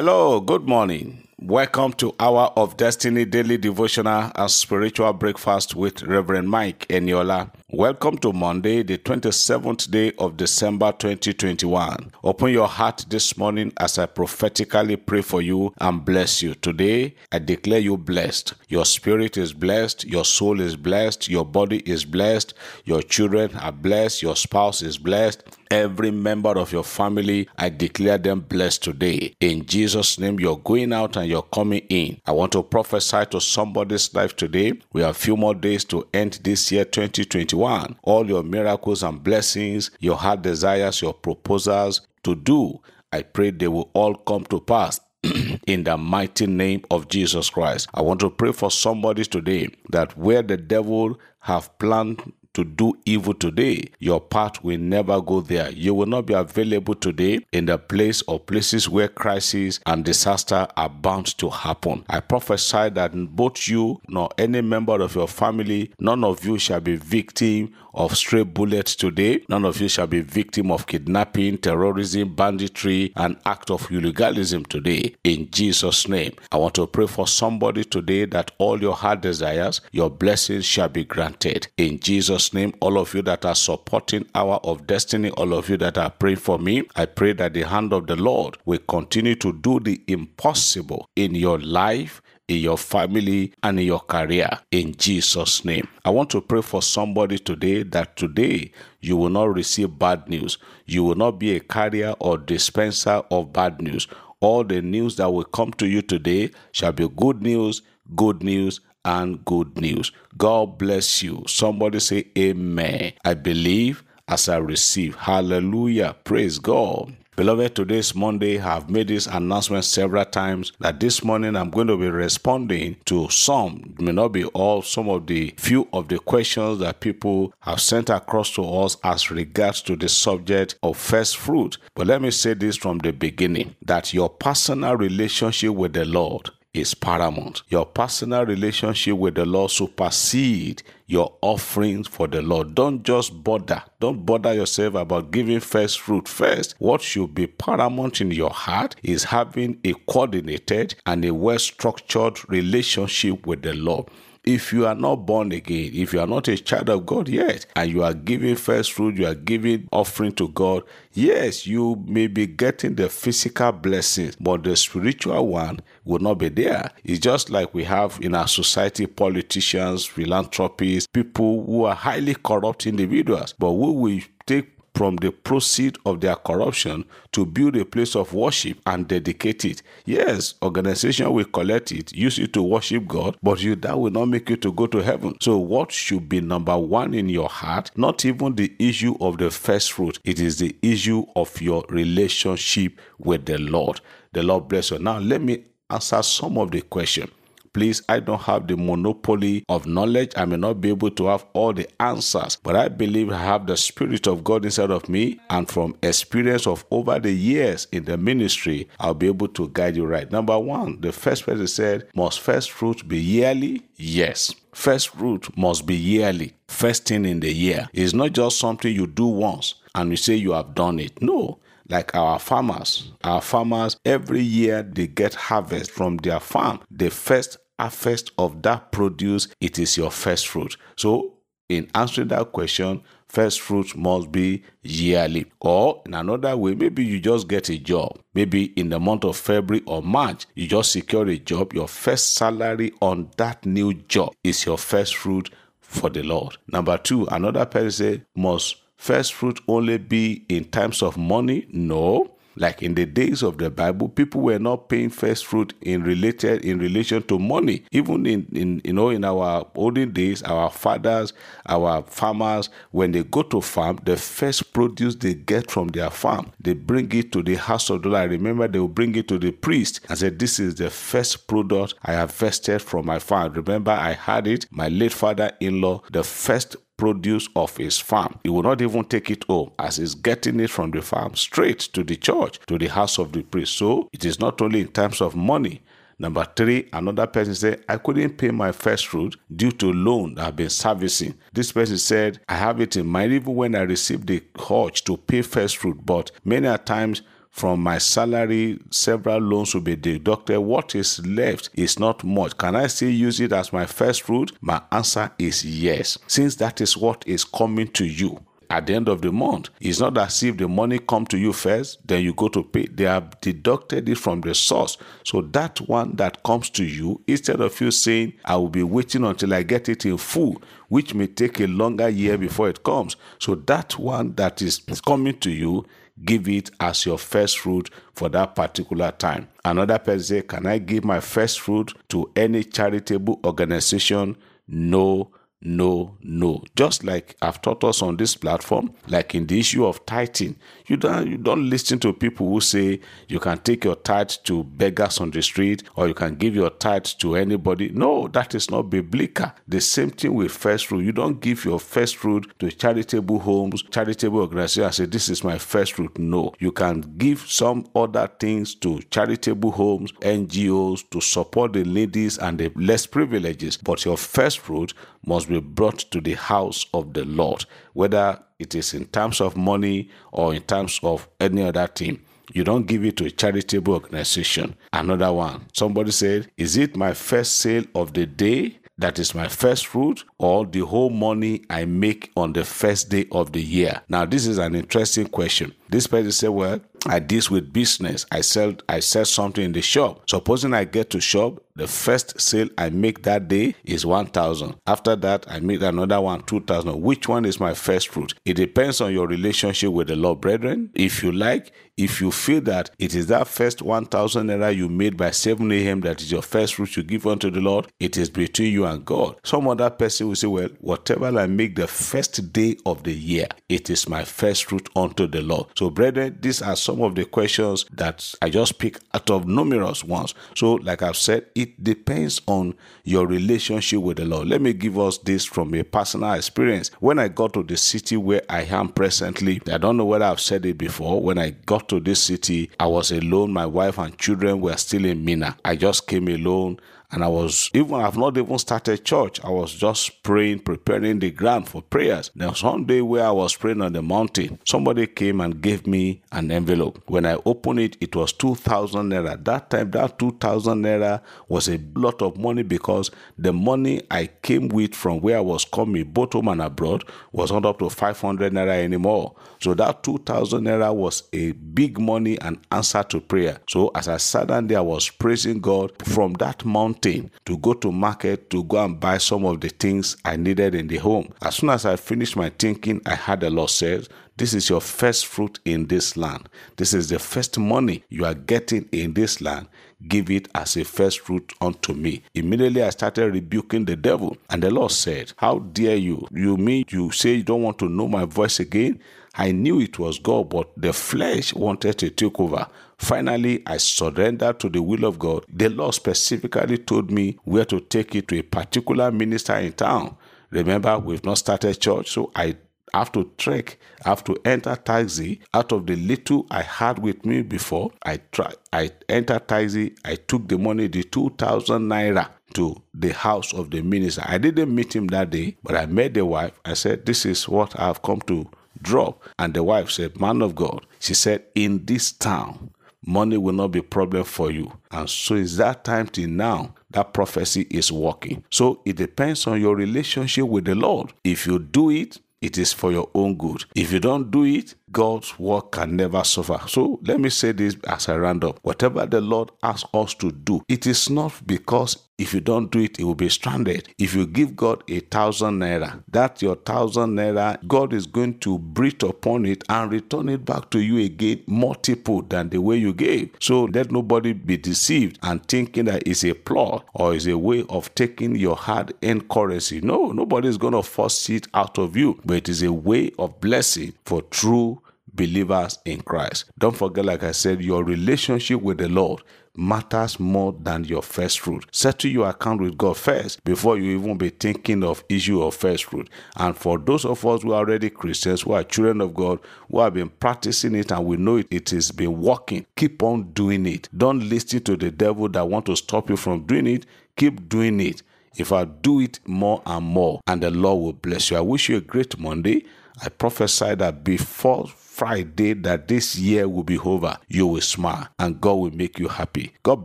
Hello, good morning. Welcome to Hour of Destiny Daily Devotional and Spiritual Breakfast with Reverend Mike Eniola. Welcome to Monday, the 27th day of December 2021. Open your heart this morning as I prophetically pray for you and bless you. Today, I declare you blessed. Your spirit is blessed, your soul is blessed, your body is blessed, your children are blessed, your spouse is blessed. Every member of your family, I declare them blessed today. In Jesus' name, you're going out and you're coming in. I want to prophesy to somebody's life today. We have a few more days to end this year 2021. All your miracles and blessings, your heart desires, your proposals to do, I pray they will all come to pass in the mighty name of Jesus Christ. I want to pray for somebody today that where the devil have planned to do evil today, your path will never go there. You will not be available today in the place or places where crisis and disaster are bound to happen. I prophesy that both you nor any member of your family, none of you shall be victim of stray bullets today. None of you shall be victim of kidnapping, terrorism, banditry, and act of illegalism today. In Jesus' name, I want to pray for somebody today that all your heart desires, your blessings shall be granted. In Jesus' name, all of you that are supporting Hour of Destiny, all of you that are praying for me, I pray that the hand of the Lord will continue to do the impossible in your life in your family and in your career in Jesus' name. I want to pray for somebody today that today you will not receive bad news. You will not be a carrier or dispenser of bad news. All the news that will come to you today shall be good news, good news, and good news. God bless you. Somebody say, Amen. I believe as I receive. Hallelujah. Praise God. Beloved, today's Monday. I have made this announcement several times that this morning I'm going to be responding to some, may not be all, some of the few of the questions that people have sent across to us as regards to the subject of first fruit. But let me say this from the beginning that your personal relationship with the Lord is paramount. Your personal relationship with the Lord supersede your offerings for the Lord. Don't just bother. Don't bother yourself about giving first fruit first. What should be paramount in your heart is having a coordinated and a well structured relationship with the Lord if you are not born again, if you are not a child of God yet, and you are giving first fruit, you are giving offering to God, yes, you may be getting the physical blessings, but the spiritual one will not be there. It's just like we have in our society politicians, philanthropists, people who are highly corrupt individuals, but who will take from the proceed of their corruption to build a place of worship and dedicate it. Yes, organization will collect it, use it to worship God, but you that will not make you to go to heaven. So what should be number one in your heart? Not even the issue of the first fruit. It is the issue of your relationship with the Lord. The Lord bless you. Now let me answer some of the question. Please, I don't have the monopoly of knowledge. I may not be able to have all the answers, but I believe I have the Spirit of God inside of me. And from experience of over the years in the ministry, I'll be able to guide you right. Number one, the first person said, Must first fruit be yearly? Yes. First fruit must be yearly. First thing in the year. It's not just something you do once and you say you have done it. No like our farmers. Our farmers, every year they get harvest from their farm. The first harvest of that produce, it is your first fruit. So, in answering that question, first fruit must be yearly. Or in another way, maybe you just get a job. Maybe in the month of February or March, you just secure a job. Your first salary on that new job is your first fruit for the Lord. Number two, another person must first fruit only be in times of money? No. Like in the days of the Bible, people were not paying first fruit in related in relation to money. Even in, in you know in our olden days, our fathers, our farmers, when they go to farm, the first produce they get from their farm, they bring it to the house of the Lord. I remember they will bring it to the priest and say, This is the first product I have vested from my farm. Remember, I had it, my late father in law, the first produce of his farm. He will not even take it home as he's getting it from the farm straight to the church, to the house of the priest. So it is not only in terms of money. Number three, another person said, I couldn't pay my first fruit due to loan I've been servicing. This person said, I have it in mind even when I received the urge to pay first fruit, but many a times from my salary, several loans will be deducted. What is left is not much. Can I still use it as my first fruit? My answer is yes, since that is what is coming to you at the end of the month. It's not as if the money come to you first, then you go to pay. They have deducted it from the source. So that one that comes to you, instead of you saying, I will be waiting until I get it in full, which may take a longer year before it comes. So that one that is coming to you, give it as your first fruit for that particular time. Another person say, Can I give my first fruit to any charitable organization? No, no, no. Just like I've taught us on this platform, like in the issue of tithing, you don't you don't listen to people who say you can take your tithe to beggars on the street or you can give your tithe to anybody. No, that is not biblical. The same thing with first fruit. You don't give your first fruit to charitable homes, charitable organizations and say this is my first fruit. No, you can give some other things to charitable homes, NGOs to support the ladies and the less privileges, but your first fruit must be brought to the house of the Lord, whether it is in terms of money or in terms of any other thing. You don't give it to a charitable organization. Another one. Somebody said, Is it my first sale of the day? That is my first fruit, or the whole money I make on the first day of the year. Now, this is an interesting question. This person said, Well, I deal with business. I sell I sell something in the shop. Supposing I get to shop, the first sale I make that day is 1000. After that, I make another one 2000. Which one is my first fruit? It depends on your relationship with the Lord, brethren. If you like, if you feel that it is that first 1000 naira you made by 7 a.m. that is your first fruit you give unto the Lord, it is between you and God. Some other person will say, Well, whatever I make the first day of the year, it is my first fruit unto the Lord. So, brethren, these are some of the questions that I just pick out of numerous ones. So, like I've said, it depends on your relationship with the Lord. Let me give us this from a personal experience. When I got to the city where I am presently, I don't know whether I've said it before. When I got to this city, I was alone. My wife and children were still in Minna. I just came alone and I was even I've not even started church. I was just praying, preparing the ground for prayers. There was one day where I was praying on the mountain. Somebody came and gave me an envelope. When I opened it, it was two thousand naira. That time, that two thousand naira was a lot of money because the money I came with from where I was coming, both home and abroad, was not up to five hundred naira anymore. So that two thousand naira was a big money and answer to prayer. So as I sat down there, I was praising God from that mountain to go to market to go and buy some of the things I needed in the home. As soon as I finished my thinking, I had the Lord says, this is your first fruit in this land. This is the first money you are getting in this land. Give it as a first fruit unto me. Immediately I started rebuking the devil. And the Lord said, How dare you? You mean you say you don't want to know my voice again? I knew it was God, but the flesh wanted to take over. Finally, I surrendered to the will of God. The Lord specifically told me where to take it to a particular minister in town. Remember, we've not started church, so I have to trek, I have to enter taxi. Out of the little I had with me before, I try, I entered taxi. I took the money, the two thousand naira, to the house of the minister. I didn't meet him that day, but I met the wife. I said, "This is what I have come to drop." And the wife said, "Man of God," she said, "In this town." money will not be problem for you. And so it's that time till now that prophecy is working. So it depends on your relationship with the Lord. If you do it, it is for your own good. If you don't do it, God's work can never suffer. So let me say this as I round up. Whatever the Lord asks us to do, it is not because if you don't do it, it will be stranded. If you give God a thousand naira, that your thousand naira, God is going to breathe upon it and return it back to you again, multiple than the way you gave. So let nobody be deceived and thinking that it's a plot or is a way of taking your hard earned currency. No, nobody is going to force it out of you, but it is a way of blessing for true believers in Christ. Don't forget, like I said, your relationship with the Lord matters more than your first fruit. Settle your account with God first before you even be thinking of issue of first fruit. And for those of us who are already Christians, who are children of God, who have been practicing it and we know it, it has been working, keep on doing it. Don't listen to the devil that want to stop you from doing it. Keep doing it. If I do it more and more, and the Lord will bless you. I wish you a great Monday. I prophesy that before Friday that this year will be over, you will smile and God will make you happy. God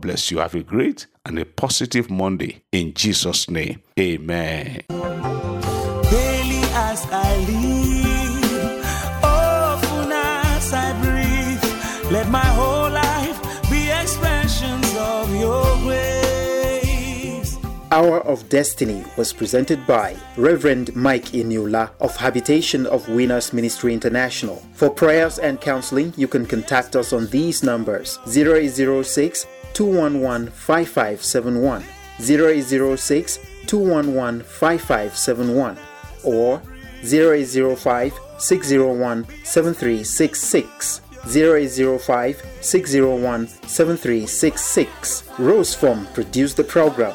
bless you. Have a great and a positive Monday in Jesus' name. Amen. Daily as I live, Hour of Destiny was presented by Reverend Mike Eniola of Habitation of Winners Ministry International. For prayers and counseling, you can contact us on these numbers 0806 211 5571, 0806 211 5571, or 0805 601 7366. 0805 601 7366. Rose Form produced the program.